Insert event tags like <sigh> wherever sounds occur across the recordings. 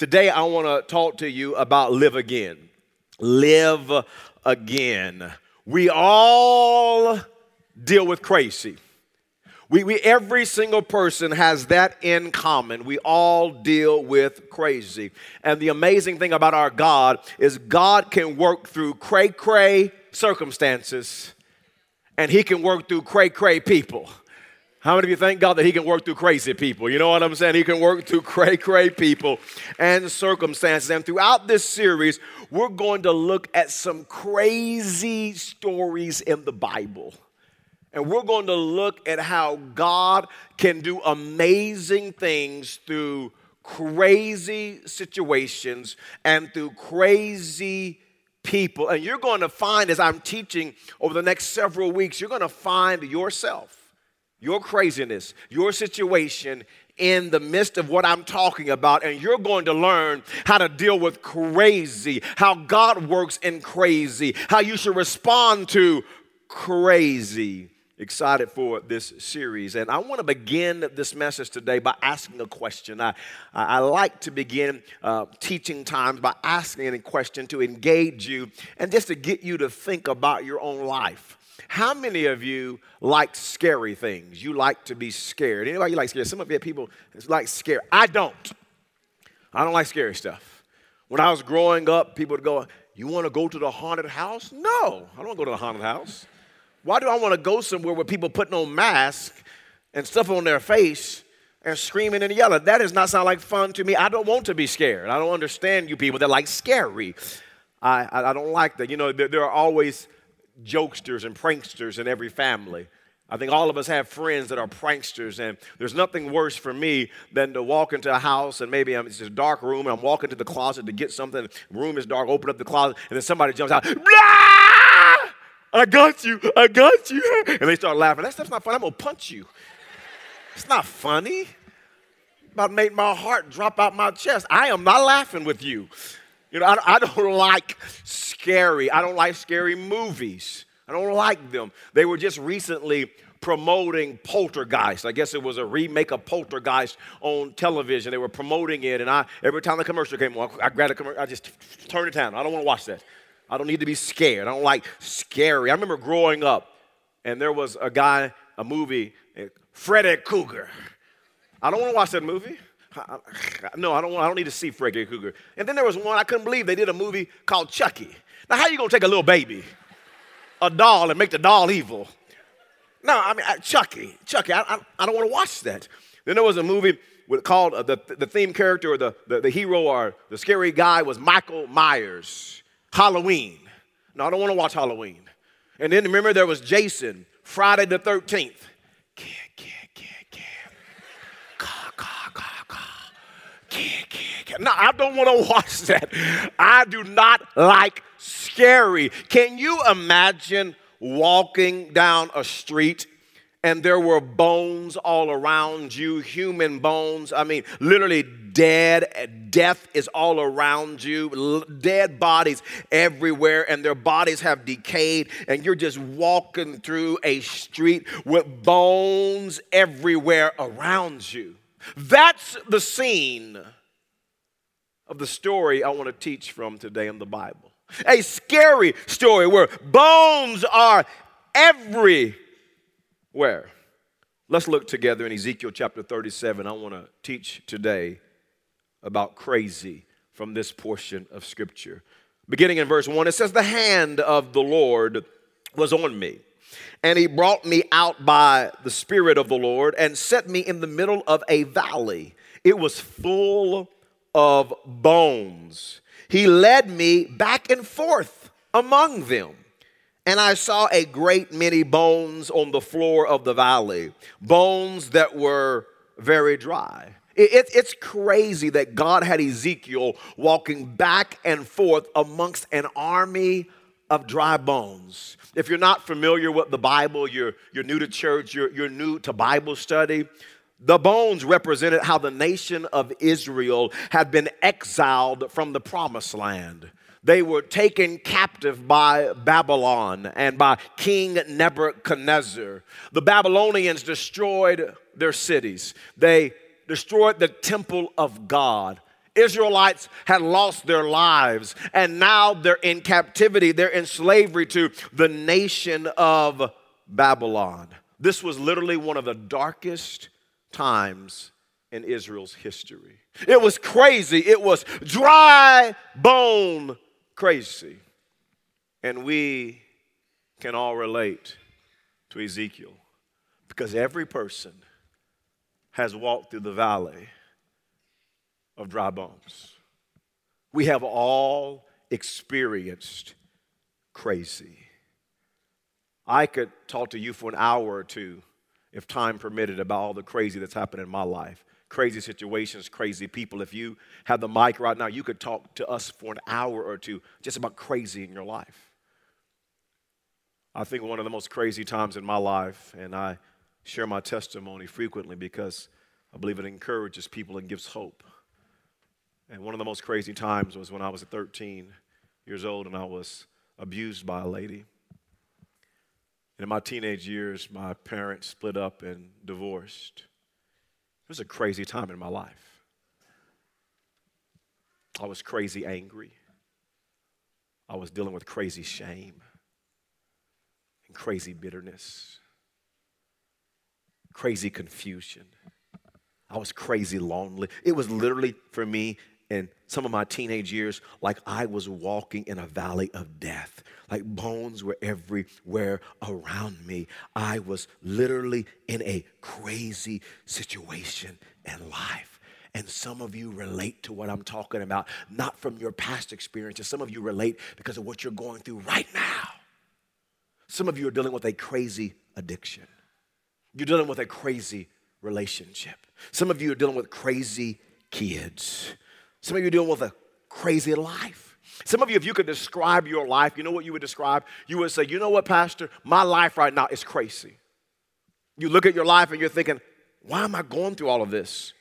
Today, I want to talk to you about live again. Live again. We all deal with crazy. We, we, every single person has that in common. We all deal with crazy. And the amazing thing about our God is God can work through cray cray circumstances and He can work through cray cray people. How many of you thank God that He can work through crazy people? You know what I'm saying? He can work through cray cray people and circumstances. And throughout this series, we're going to look at some crazy stories in the Bible. And we're going to look at how God can do amazing things through crazy situations and through crazy people. And you're going to find, as I'm teaching over the next several weeks, you're going to find yourself your craziness, your situation in the midst of what I'm talking about, and you're going to learn how to deal with crazy, how God works in crazy, how you should respond to crazy. Excited for this series. And I want to begin this message today by asking a question. I, I like to begin uh, teaching times by asking a question to engage you and just to get you to think about your own life. How many of you like scary things? You like to be scared. Anybody like scared? Some of you people like scary. I don't. I don't like scary stuff. When I was growing up, people would go, You want to go to the haunted house? No, I don't want to go to the haunted house. Why do I want to go somewhere where people putting on masks and stuff on their face and screaming and yelling? That does not sound like fun to me. I don't want to be scared. I don't understand you people that like scary. I, I, I don't like that. You know, there, there are always jokesters and pranksters in every family. I think all of us have friends that are pranksters, and there's nothing worse for me than to walk into a house and maybe it's a dark room and I'm walking to the closet to get something. Room is dark, open up the closet, and then somebody jumps out! I got you, I got you. And they start laughing. That stuff's not funny. I'm gonna punch you. It's not funny. About made my heart drop out my chest. I am not laughing with you. You know, I, I don't <laughs> like scary. I don't like scary movies. I don't like them. They were just recently promoting Poltergeist. I guess it was a remake of Poltergeist on television. They were promoting it, and I every time the commercial came on, I grabbed a commercial, I just turned it down. I don't want to watch that. I don't need to be scared. I don't like scary. I remember growing up, and there was a guy, a movie, eh, Freddy Krueger. I don't want to watch that movie. No, I don't, want, I don't need to see Freddy Krueger. And then there was one, I couldn't believe they did a movie called Chucky. Now, how are you going to take a little baby, a doll, and make the doll evil? No, I mean, Chucky, Chucky, I, I, I don't want to watch that. Then there was a movie with, called uh, the, the theme character or the, the, the hero or the scary guy was Michael Myers, Halloween. No, I don't want to watch Halloween. And then remember there was Jason, Friday the 13th. No, I don't want to watch that. I do not like scary. Can you imagine walking down a street and there were bones all around you, human bones. I mean, literally dead. Death is all around you, dead bodies everywhere, and their bodies have decayed, and you're just walking through a street with bones everywhere around you. That's the scene of the story I want to teach from today in the Bible. A scary story where bones are everywhere. Let's look together in Ezekiel chapter 37. I want to teach today about crazy from this portion of Scripture. Beginning in verse 1, it says, The hand of the Lord was on me, and he brought me out by the Spirit of the Lord and set me in the middle of a valley. It was full of bones. He led me back and forth among them. And I saw a great many bones on the floor of the valley, bones that were very dry. It, it, it's crazy that God had Ezekiel walking back and forth amongst an army of dry bones. If you're not familiar with the Bible, you're, you're new to church, you're, you're new to Bible study, the bones represented how the nation of Israel had been exiled from the promised land. They were taken captive by Babylon and by King Nebuchadnezzar. The Babylonians destroyed their cities, they destroyed the temple of God. Israelites had lost their lives, and now they're in captivity. They're in slavery to the nation of Babylon. This was literally one of the darkest times in Israel's history. It was crazy. It was dry bone crazy. And we can all relate to Ezekiel because every person has walked through the valley of dry bones. We have all experienced crazy. I could talk to you for an hour or two if time permitted about all the crazy that's happened in my life. Crazy situations, crazy people. If you had the mic right now, you could talk to us for an hour or two just about crazy in your life. I think one of the most crazy times in my life, and I share my testimony frequently because I believe it encourages people and gives hope. And one of the most crazy times was when I was 13 years old and I was abused by a lady. And in my teenage years, my parents split up and divorced. It was a crazy time in my life. I was crazy angry. I was dealing with crazy shame and crazy bitterness, crazy confusion. I was crazy lonely. It was literally for me in some of my teenage years like I was walking in a valley of death. Like bones were everywhere around me. I was literally in a crazy situation in life. And some of you relate to what I'm talking about, not from your past experiences. Some of you relate because of what you're going through right now. Some of you are dealing with a crazy addiction. You're dealing with a crazy relationship. Some of you are dealing with crazy kids. Some of you are dealing with a crazy life. Some of you, if you could describe your life, you know what you would describe? You would say, you know what, Pastor? My life right now is crazy. You look at your life and you're thinking, why am I going through all of this?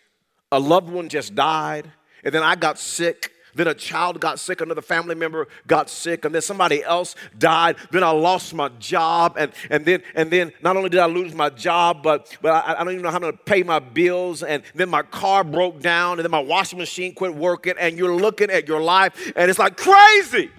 A loved one just died, and then I got sick, then a child got sick, another family member got sick, and then somebody else died. Then I lost my job, and, and then and then not only did I lose my job, but but I, I don't even know how to pay my bills. And then my car broke down, and then my washing machine quit working. And you're looking at your life, and it's like crazy.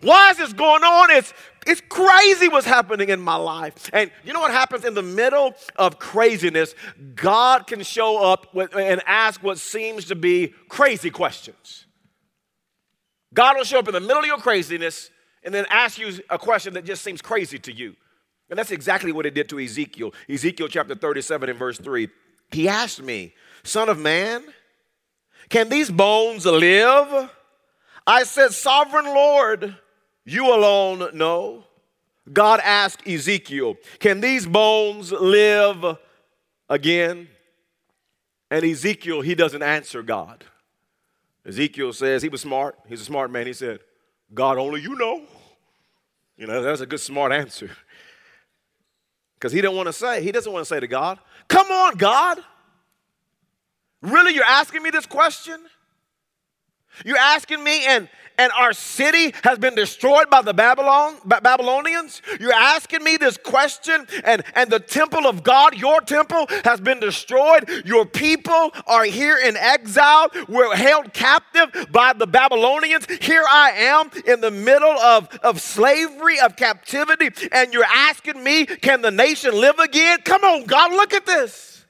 Why is this going on? It's, it's crazy what's happening in my life. And you know what happens in the middle of craziness? God can show up with, and ask what seems to be crazy questions. God will show up in the middle of your craziness and then ask you a question that just seems crazy to you. And that's exactly what it did to Ezekiel. Ezekiel chapter 37 and verse 3. He asked me, Son of man, can these bones live? I said, Sovereign Lord, you alone know. God asked Ezekiel, Can these bones live again? And Ezekiel, he doesn't answer God. Ezekiel says, he was smart. He's a smart man. He said, God, only you know. You know, that's a good smart answer. <laughs> Because he didn't want to say, he doesn't want to say to God, Come on, God. Really, you're asking me this question? You're asking me, and, and our city has been destroyed by the Babylon, Babylonians? You're asking me this question, and, and the temple of God, your temple, has been destroyed. Your people are here in exile. We're held captive by the Babylonians. Here I am in the middle of, of slavery, of captivity, and you're asking me, can the nation live again? Come on, God, look at this.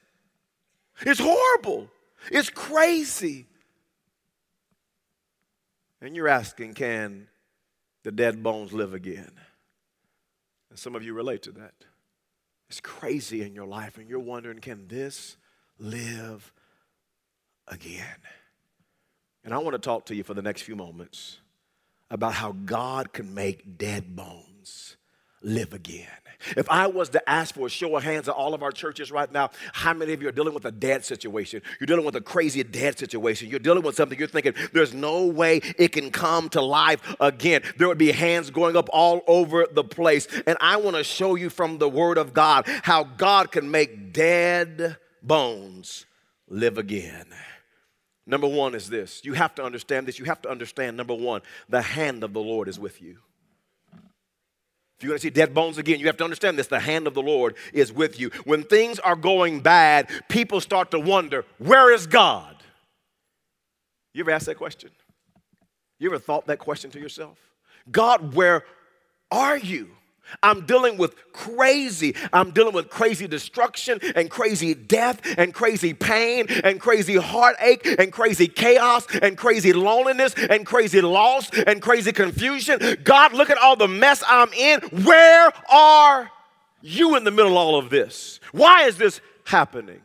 It's horrible. It's crazy. And you're asking, can the dead bones live again? And some of you relate to that. It's crazy in your life, and you're wondering, can this live again? And I want to talk to you for the next few moments about how God can make dead bones live again. If I was to ask for a show of hands at all of our churches right now, how many of you are dealing with a dead situation? You're dealing with a crazy dead situation. You're dealing with something you're thinking, there's no way it can come to life again. There would be hands going up all over the place. And I want to show you from the Word of God how God can make dead bones live again. Number one is this you have to understand this. You have to understand, number one, the hand of the Lord is with you. If you're going to see dead bones again, you have to understand this. The hand of the Lord is with you. When things are going bad, people start to wonder, where is God? You ever asked that question? You ever thought that question to yourself? God, where are you? I'm dealing with crazy. I'm dealing with crazy destruction and crazy death and crazy pain and crazy heartache and crazy chaos and crazy loneliness and crazy loss and crazy confusion. God, look at all the mess I'm in. Where are you in the middle of all of this? Why is this happening?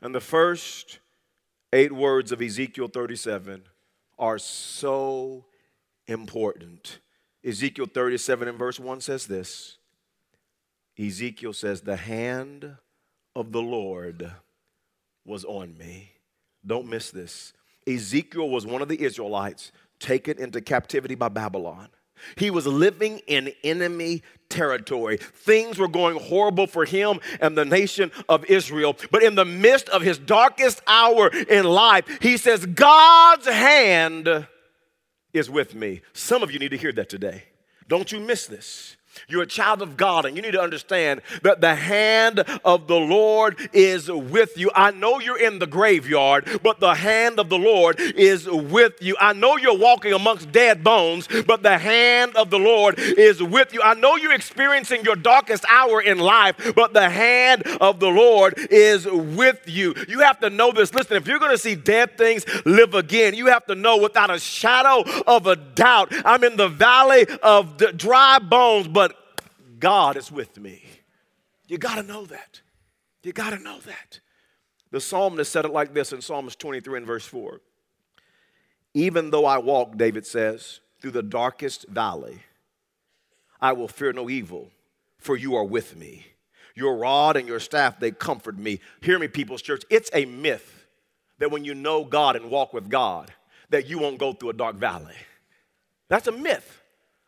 And the first eight words of Ezekiel 37 are so important. Ezekiel 37 and verse 1 says this Ezekiel says, The hand of the Lord was on me. Don't miss this. Ezekiel was one of the Israelites taken into captivity by Babylon. He was living in enemy territory. Things were going horrible for him and the nation of Israel. But in the midst of his darkest hour in life, he says, God's hand is with me. Some of you need to hear that today. Don't you miss this. You're a child of God, and you need to understand that the hand of the Lord is with you. I know you're in the graveyard, but the hand of the Lord is with you. I know you're walking amongst dead bones, but the hand of the Lord is with you. I know you're experiencing your darkest hour in life, but the hand of the Lord is with you. You have to know this. Listen, if you're going to see dead things live again, you have to know without a shadow of a doubt, I'm in the valley of dry bones, but God is with me. You got to know that. You got to know that. The psalmist said it like this in Psalms 23 and verse 4. Even though I walk, David says, through the darkest valley, I will fear no evil, for you are with me. Your rod and your staff, they comfort me. Hear me, people's church. It's a myth that when you know God and walk with God, that you won't go through a dark valley. That's a myth.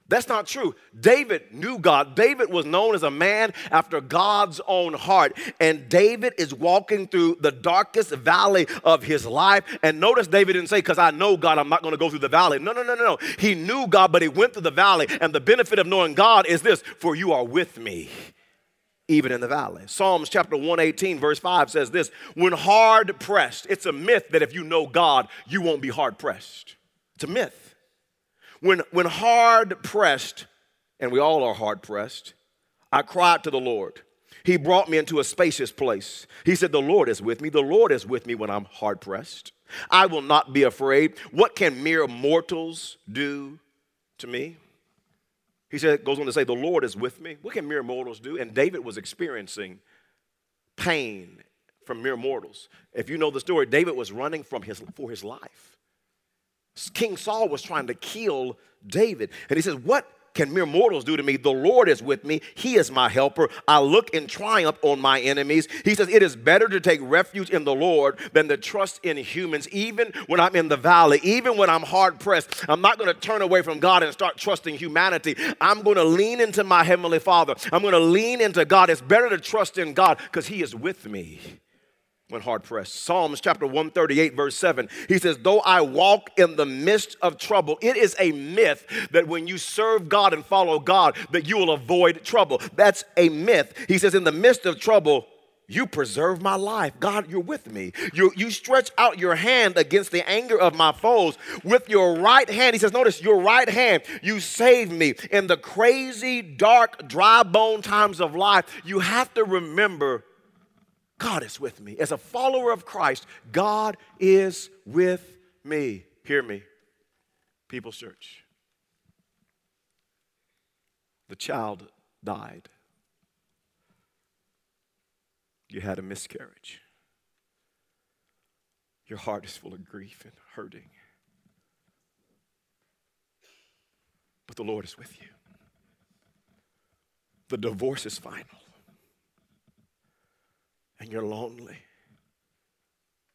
That's not true. David knew God. David was known as a man after God's own heart. And David is walking through the darkest valley of his life. And notice David didn't say, Because I know God, I'm not going to go through the valley. No, no, no, no, no. He knew God, but he went through the valley. And the benefit of knowing God is this For you are with me, even in the valley. Psalms chapter 118, verse 5 says this When hard pressed, it's a myth that if you know God, you won't be hard pressed. It's a myth. When, when hard pressed, and we all are hard pressed, I cried to the Lord. He brought me into a spacious place. He said, The Lord is with me. The Lord is with me when I'm hard pressed. I will not be afraid. What can mere mortals do to me? He said, goes on to say, The Lord is with me. What can mere mortals do? And David was experiencing pain from mere mortals. If you know the story, David was running from his, for his life. King Saul was trying to kill David. And he says, What can mere mortals do to me? The Lord is with me. He is my helper. I look in triumph on my enemies. He says, It is better to take refuge in the Lord than to trust in humans, even when I'm in the valley, even when I'm hard pressed. I'm not going to turn away from God and start trusting humanity. I'm going to lean into my Heavenly Father. I'm going to lean into God. It's better to trust in God because He is with me when hard pressed. Psalms chapter 138, verse 7, he says, Though I walk in the midst of trouble, it is a myth that when you serve God and follow God, that you will avoid trouble. That's a myth. He says, In the midst of trouble, you preserve my life. God, you're with me. You, you stretch out your hand against the anger of my foes. With your right hand, he says, notice your right hand, you save me. In the crazy, dark, dry bone times of life, you have to remember God is with me. As a follower of Christ, God is with me. Hear me, People's Church. The child died. You had a miscarriage. Your heart is full of grief and hurting. But the Lord is with you. The divorce is final and you're lonely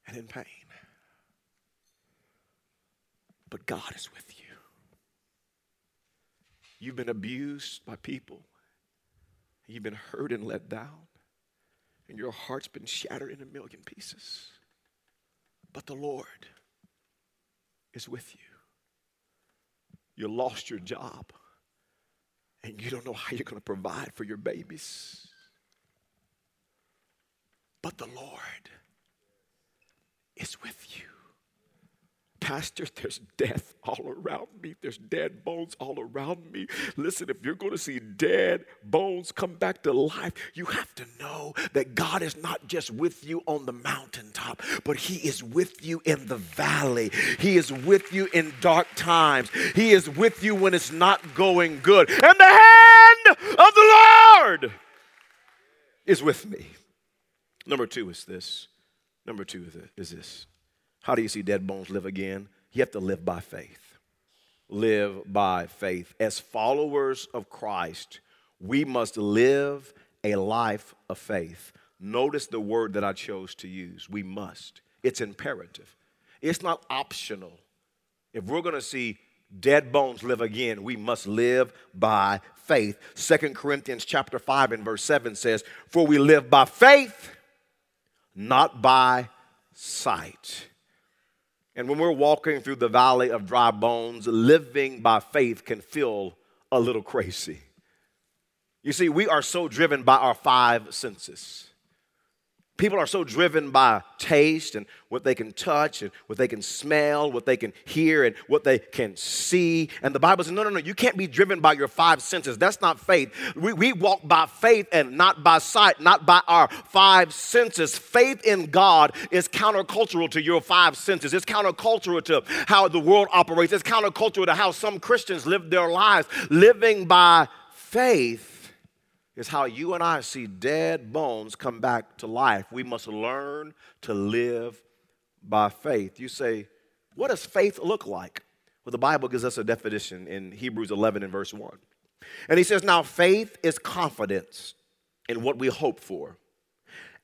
and in pain. But God is with you. You've been abused by people, you've been hurt and let down, and your heart's been shattered in a million pieces. But the Lord is with you. You lost your job, and you don't know how you're going to provide for your babies. But the Lord is with you. Pastor, there's death all around me. There's dead bones all around me. Listen, if you're going to see dead bones come back to life, you have to know that God is not just with you on the mountaintop, but He is with you in the valley. He is with you in dark times. He is with you when it's not going good. And the hand of the Lord is with me. Number two is this. Number two is this. How do you see dead bones live again? You have to live by faith. Live by faith. As followers of Christ, we must live a life of faith. Notice the word that I chose to use. We must. It's imperative. It's not optional. If we're going to see dead bones live again, we must live by faith. Second Corinthians chapter 5 and verse 7 says, "For we live by faith, not by sight." And when we're walking through the valley of dry bones, living by faith can feel a little crazy. You see, we are so driven by our five senses. People are so driven by taste and what they can touch and what they can smell, what they can hear and what they can see. And the Bible says, no, no, no, you can't be driven by your five senses. That's not faith. We, we walk by faith and not by sight, not by our five senses. Faith in God is countercultural to your five senses. It's countercultural to how the world operates. It's countercultural to how some Christians live their lives. Living by faith is how you and I see dead bones come back to life. We must learn to live by faith. You say, what does faith look like? Well, the Bible gives us a definition in Hebrews 11 and verse 1. And he says, Now faith is confidence in what we hope for,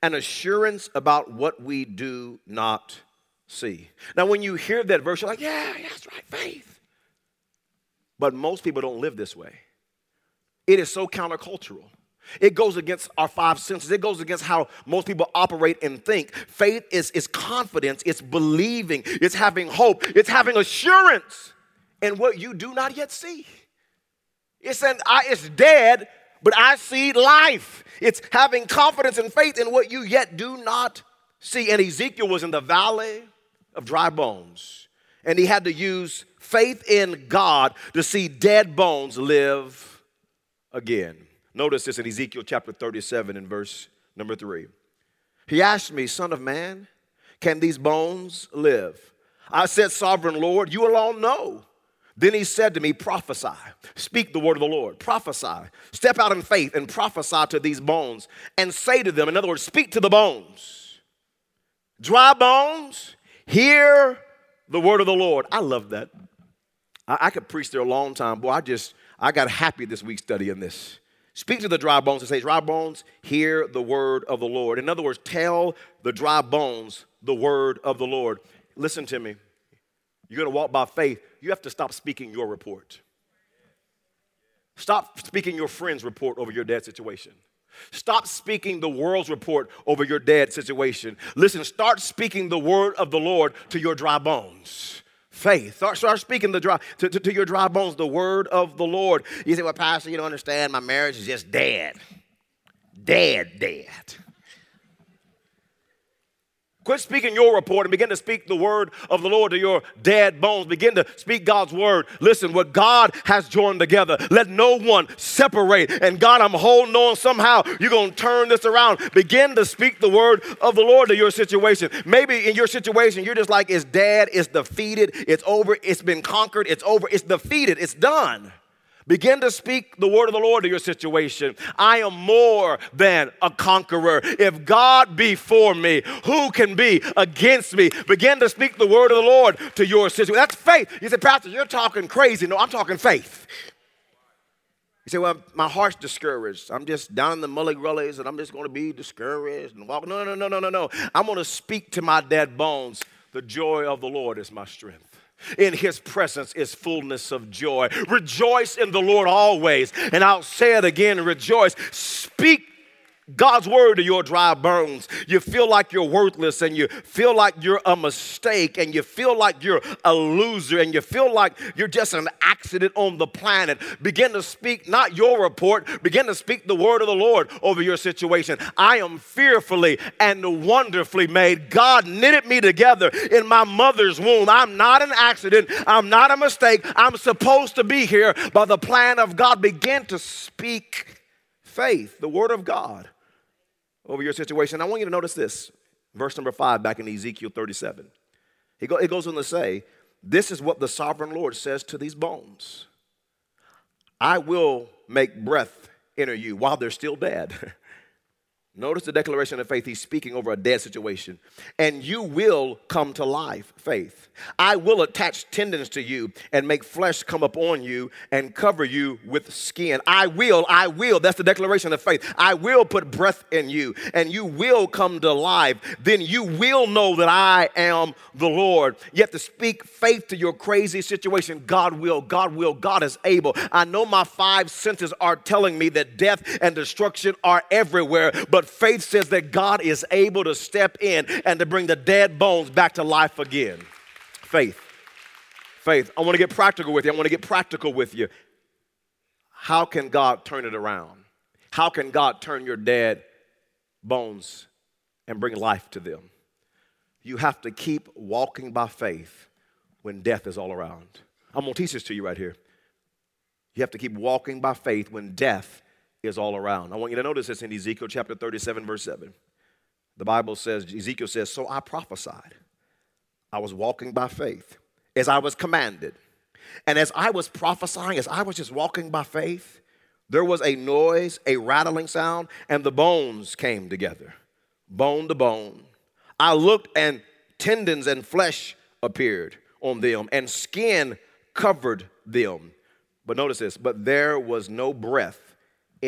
an assurance about what we do not see. Now, when you hear that verse, you're like, Yeah, that's right, faith. But most people don't live this way. It is so countercultural. It goes against our five senses. It goes against how most people operate and think. Faith is, is confidence, it's believing, it's having hope, it's having assurance in what you do not yet see. It's, an, I, it's dead, but I see life. It's having confidence and faith in what you yet do not see. And Ezekiel was in the valley of dry bones, and he had to use faith in God to see dead bones live again. Notice this in Ezekiel chapter 37 and verse number 3. He asked me, Son of man, can these bones live? I said, Sovereign Lord, you alone know. Then he said to me, Prophesy, speak the word of the Lord, prophesy, step out in faith and prophesy to these bones and say to them, in other words, speak to the bones. Dry bones, hear the word of the Lord. I love that. I, I could preach there a long time. Boy, I just, I got happy this week studying this. Speak to the dry bones and say, Dry bones, hear the word of the Lord. In other words, tell the dry bones the word of the Lord. Listen to me. You're going to walk by faith. You have to stop speaking your report. Stop speaking your friend's report over your dead situation. Stop speaking the world's report over your dead situation. Listen, start speaking the word of the Lord to your dry bones faith. Start, start speaking the dry, to, to, to, your dry bones the word of the Lord. You say, well, Pastor, you don't understand. My marriage is just dead. Dead, dead. Quit speaking your report and begin to speak the word of the Lord to your dead bones. Begin to speak God's word. Listen, what God has joined together, let no one separate. And God, I'm holding on somehow. You're going to turn this around. Begin to speak the word of the Lord to your situation. Maybe in your situation, you're just like, it's dead, it's defeated, it's over, it's been conquered, it's over, it's defeated, it's done. Begin to speak the word of the Lord to your situation. I am more than a conqueror. If God be for me, who can be against me? Begin to speak the word of the Lord to your situation. That's faith. You say, Pastor, you're talking crazy. No, I'm talking faith. You say, well, my heart's discouraged. I'm just down in the mully gullies and I'm just going to be discouraged and walk. No, no, no, no, no, no. I'm going to speak to my dead bones. The joy of the Lord is my strength. In his presence is fullness of joy. Rejoice in the Lord always. And I'll say it again rejoice. Speak God's word to your dry bones. You feel like you're worthless and you feel like you're a mistake and you feel like you're a loser and you feel like you're just an accident on the planet. Begin to speak not your report, begin to speak the word of the Lord over your situation. I am fearfully and wonderfully made. God knitted me together in my mother's womb. I'm not an accident, I'm not a mistake. I'm supposed to be here by the plan of God. Begin to speak faith, the word of God over your situation. I want you to notice this. Verse number five, back in Ezekiel 37. He go, it goes on to say, This is what the sovereign Lord says to these bones I will make breath enter you while they're still dead. <laughs> Notice the declaration of faith. He's speaking over a dead situation. And you will come to life, faith. I will attach tendons to you and make flesh come upon you and cover you with skin. I will, I will. That's the declaration of faith. I will put breath in you and you will come to life. Then you will know that I am the Lord. You have to speak faith to your crazy situation. God will, God will, God is able. I know my five senses are telling me that death and destruction are everywhere, but faith says that God is able to step in and to bring the dead bones back to life again. Faith. Faith. I want to get practical with you. I want to get practical with you. How can God turn it around? How can God turn your dead bones and bring life to them? You have to keep walking by faith when death is all around. I'm going to teach this to you right here. You have to keep walking by faith when death is all around. I want you to notice this in Ezekiel chapter 37, verse 7. The Bible says, Ezekiel says, So I prophesied. I was walking by faith as I was commanded. And as I was prophesying, as I was just walking by faith, there was a noise, a rattling sound, and the bones came together, bone to bone. I looked, and tendons and flesh appeared on them, and skin covered them. But notice this, but there was no breath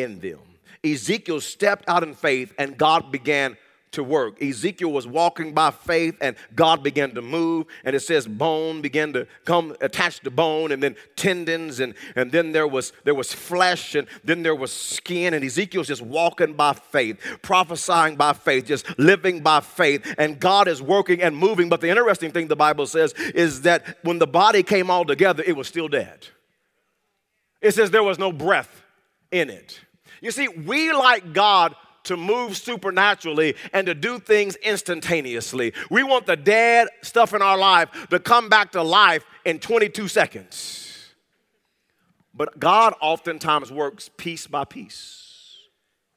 in them. Ezekiel stepped out in faith and God began to work. Ezekiel was walking by faith and God began to move. And it says bone began to come attached to bone and then tendons and, and then there was there was flesh and then there was skin. And Ezekiel's just walking by faith, prophesying by faith, just living by faith. And God is working and moving. But the interesting thing the Bible says is that when the body came all together, it was still dead. It says there was no breath in it. You see, we like God to move supernaturally and to do things instantaneously. We want the dead stuff in our life to come back to life in 22 seconds. But God oftentimes works piece by piece.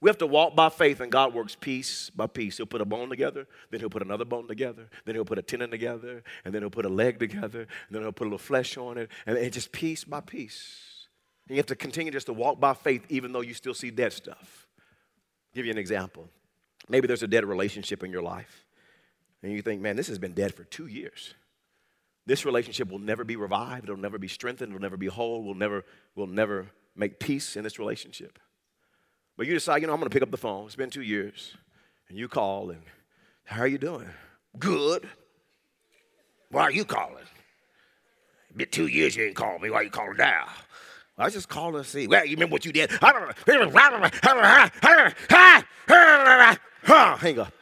We have to walk by faith, and God works piece by piece. He'll put a bone together, then He'll put another bone together, then He'll put a tendon together, and then He'll put a leg together, and then He'll put a little flesh on it, and it's just piece by piece. You have to continue just to walk by faith even though you still see dead stuff. I'll give you an example. Maybe there's a dead relationship in your life. And you think, man, this has been dead for two years. This relationship will never be revived, it'll never be strengthened, it'll never be whole, we'll never, we'll never make peace in this relationship. But you decide, you know, I'm gonna pick up the phone. It's been two years. And you call and how are you doing? Good. Why are you calling? Been two years you ain't called me. Why are you calling now? I just calling to see. Well, you remember what you did? Hang up.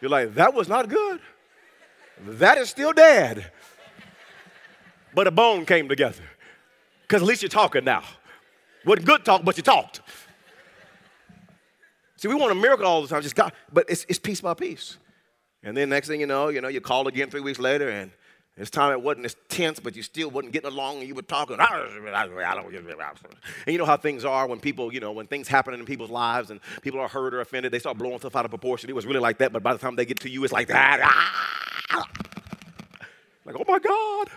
You're like, that was not good. That is still dead. But a bone came together. Because at least you're talking now. Wasn't good talk, but you talked. See, we want a miracle all the time, just God, but it's, it's piece by piece. And then next thing you know, you know, you call again three weeks later, and this time it wasn't as tense, but you still wasn't getting along and you were talking. <laughs> And you know how things are when people, you know, when things happen in people's lives and people are hurt or offended, they start blowing stuff out of proportion. It was really like that, but by the time they get to you, it's like that. <laughs> Like, oh my God.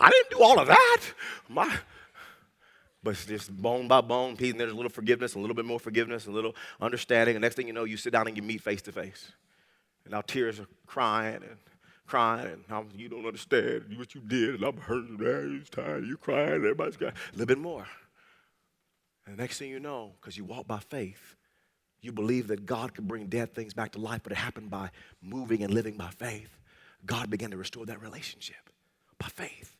I didn't do all of that. My, but it's just bone by bone, piece, and there's a little forgiveness, a little bit more forgiveness, a little understanding. And next thing you know, you sit down and you meet face to face. And now tears are crying and crying, and I'm, you don't understand what you did, and I'm hurt, man, you're tired, you're crying, everybody's got a little bit more. And the next thing you know, because you walk by faith, you believe that God can bring dead things back to life, but it happened by moving and living by faith. God began to restore that relationship by faith,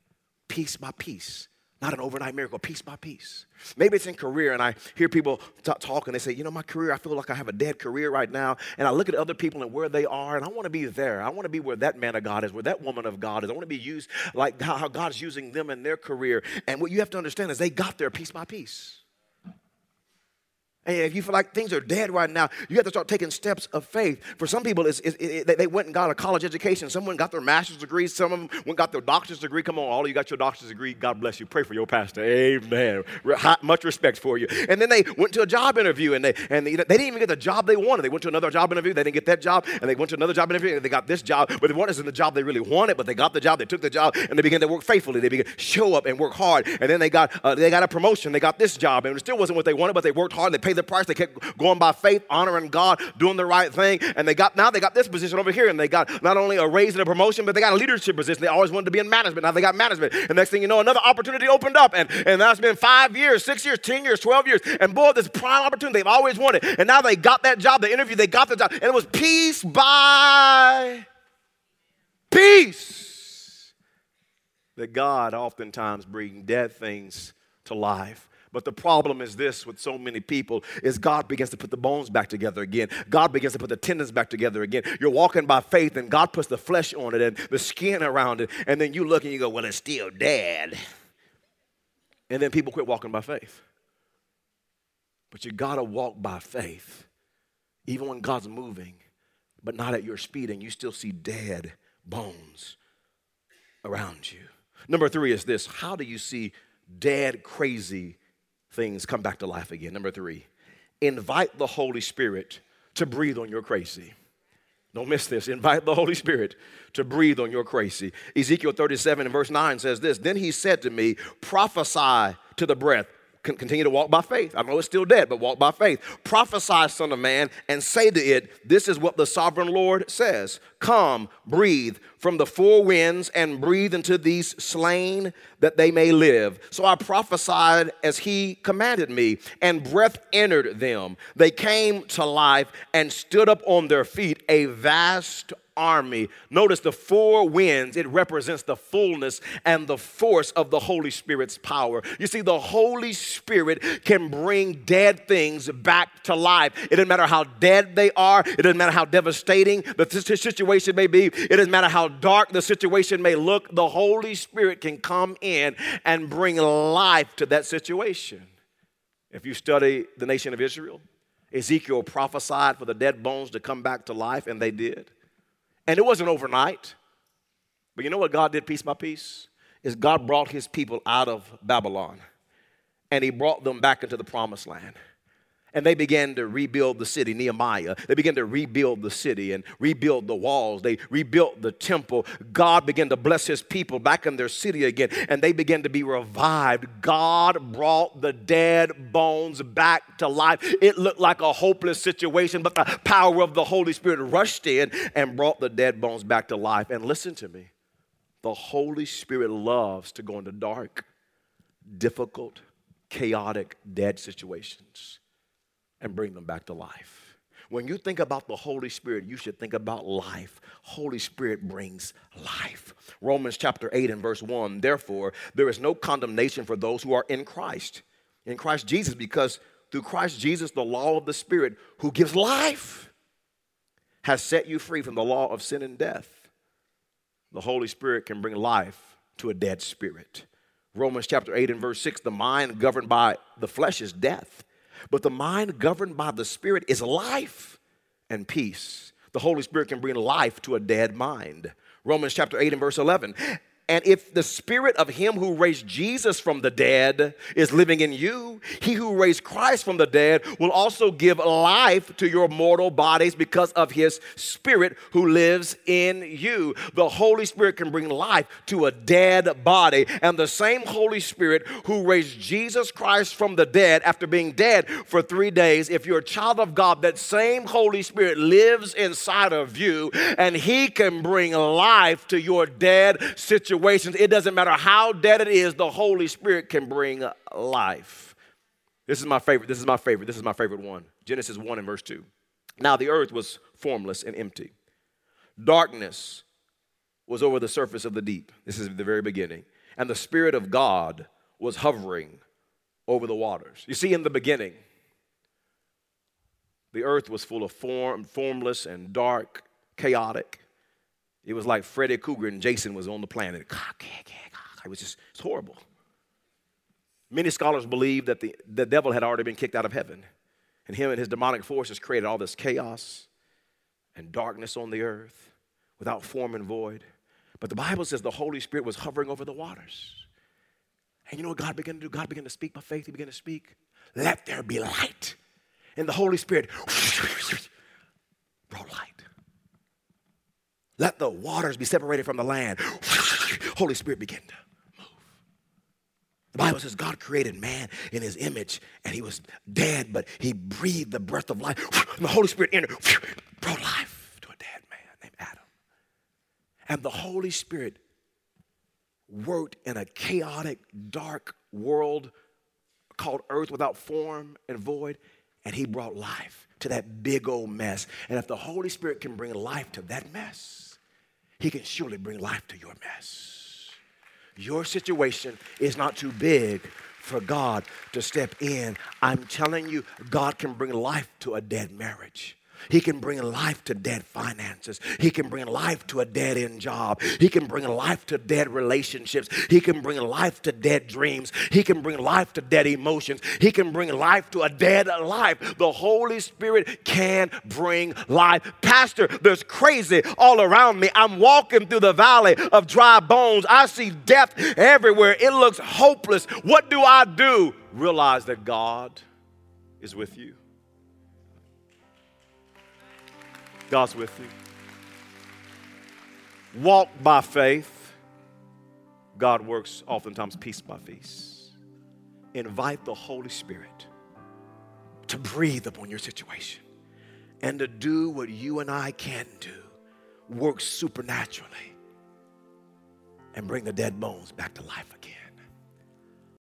piece by piece not an overnight miracle, piece by piece. Maybe it's in career, and I hear people t- talk and they say, You know, my career, I feel like I have a dead career right now. And I look at other people and where they are, and I want to be there. I want to be where that man of God is, where that woman of God is. I want to be used like how God is using them in their career. And what you have to understand is they got there piece by piece. And if you feel like things are dead right now, you have to start taking steps of faith. For some people, it's, it, they went and got a college education. Someone got their master's degree. Some of them went got their doctor's degree. Come on, all of you got your doctor's degree. God bless you. Pray for your pastor. Amen. Much respect for you. And then they went to a job interview, and they and they, they didn't even get the job they wanted. They went to another job interview. They didn't get that job, and they went to another job interview, and they got this job. But they wanted the job they really wanted, but they got the job. They took the job, and they began to work faithfully. They began show up and work hard. And then they got uh, they got a promotion. They got this job, and it still wasn't what they wanted, but they worked hard. And they paid the price. They kept going by faith, honoring God, doing the right thing. And they got now they got this position over here, and they got not only a raise and a promotion, but they got a leadership position. They always wanted to be in management. Now they got management. And next thing you know, another opportunity opened up. And, and that's been five years, six years, 10 years, 12 years. And boy, this prime opportunity they've always wanted. And now they got that job, the interview, they got the job. And it was piece by piece That God oftentimes brings dead things to life. But the problem is this with so many people is God begins to put the bones back together again. God begins to put the tendons back together again. You're walking by faith and God puts the flesh on it and the skin around it. And then you look and you go, well, it's still dead. And then people quit walking by faith. But you got to walk by faith, even when God's moving, but not at your speed, and you still see dead bones around you. Number three is this how do you see dead, crazy things come back to life again. Number three, invite the Holy Spirit to breathe on your crazy. Don't miss this. Invite the Holy Spirit to breathe on your crazy. Ezekiel 37 and verse 9 says this Then he said to me, Prophesy to the breath continue to walk by faith. I know it's still dead, but walk by faith. Prophesy, son of man, and say to it, This is what the sovereign Lord says Come, breathe from the four winds, and breathe into these slain that they may live. So I prophesied as he commanded me, and breath entered them. They came to life and stood up on their feet, a vast army. Notice the four winds, it represents the fullness and the force of the Holy Spirit's power. You see, the Holy Spirit can bring dead things back to life. It doesn't matter how dead they are, it doesn't matter how devastating the situation may be, it doesn't matter how dark the situation may look. The Holy Spirit can come in and bring life to that situation. If you study the nation of Israel, Ezekiel prophesied for the dead bones to come back to life, and they did. And it wasn't overnight. But you know what God did piece by piece? Is God brought his people out of Babylon and he brought them back into the promised land and they began to rebuild the city, Nehemiah. They began to rebuild the city and rebuild the walls. They rebuilt the temple. God began to bless his people back in their city again, and they began to be revived. God brought the dead bones back to life. It looked like a hopeless situation, but the power of the Holy Spirit rushed in and brought the dead bones back to life. And listen to me the Holy Spirit loves to go into dark, difficult, chaotic, dead situations and bring them back to life. When you think about the Holy Spirit, you should think about life. Holy Spirit brings life. Romans chapter 8 and verse 1 Therefore, there is no condemnation for those who are in Christ, in Christ Jesus, because through Christ Jesus, the law of the Spirit who gives life has set you free from the law of sin and death. The Holy Spirit can bring life to a dead spirit. Romans chapter 8 and verse 6 the mind governed by the flesh is death but the mind governed by the Spirit is life and peace. The Holy Spirit can bring life to a dead mind. Romans chapter 8 and verse 11. And if the spirit of him who raised Jesus from the dead is living in you, he who raised Christ from the dead will also give life to your mortal bodies because of his spirit who lives in you. The Holy Spirit can bring life to a dead body. And the same Holy Spirit who raised Jesus Christ from the dead after being dead for three days, if you're a child of God, that same Holy Spirit lives inside of you and he can bring life to your dead situation situations, it doesn't matter how dead it is, the Holy Spirit can bring life. This is my favorite. This is my favorite. This is my favorite one. Genesis 1 and verse 2. Now the earth was formless and empty. Darkness was over the surface of the deep. This is the very beginning. And the Spirit of God was hovering over the waters. You see, in the beginning, the earth was full of form, formless and dark, chaotic. It was like Freddy Krueger and Jason was on the planet. It was just it's horrible. Many scholars believe that the, the devil had already been kicked out of heaven, and him and his demonic forces created all this chaos and darkness on the earth without form and void. But the Bible says the Holy Spirit was hovering over the waters. And you know what God began to do? God began to speak by faith. He began to speak, Let there be light. And the Holy Spirit <laughs> brought light. Let the waters be separated from the land. <laughs> Holy Spirit began to move. The Bible says God created man in his image and he was dead, but he breathed the breath of life. <sighs> And the Holy Spirit entered, <sighs> brought life to a dead man named Adam. And the Holy Spirit worked in a chaotic, dark world called earth without form and void, and he brought life to that big old mess. And if the Holy Spirit can bring life to that mess, he can surely bring life to your mess. Your situation is not too big for God to step in. I'm telling you, God can bring life to a dead marriage. He can bring life to dead finances. He can bring life to a dead end job. He can bring life to dead relationships. He can bring life to dead dreams. He can bring life to dead emotions. He can bring life to a dead life. The Holy Spirit can bring life. Pastor, there's crazy all around me. I'm walking through the valley of dry bones. I see death everywhere. It looks hopeless. What do I do? Realize that God is with you. God's with you. Walk by faith. God works oftentimes piece by piece. Invite the Holy Spirit to breathe upon your situation and to do what you and I can't do work supernaturally and bring the dead bones back to life again.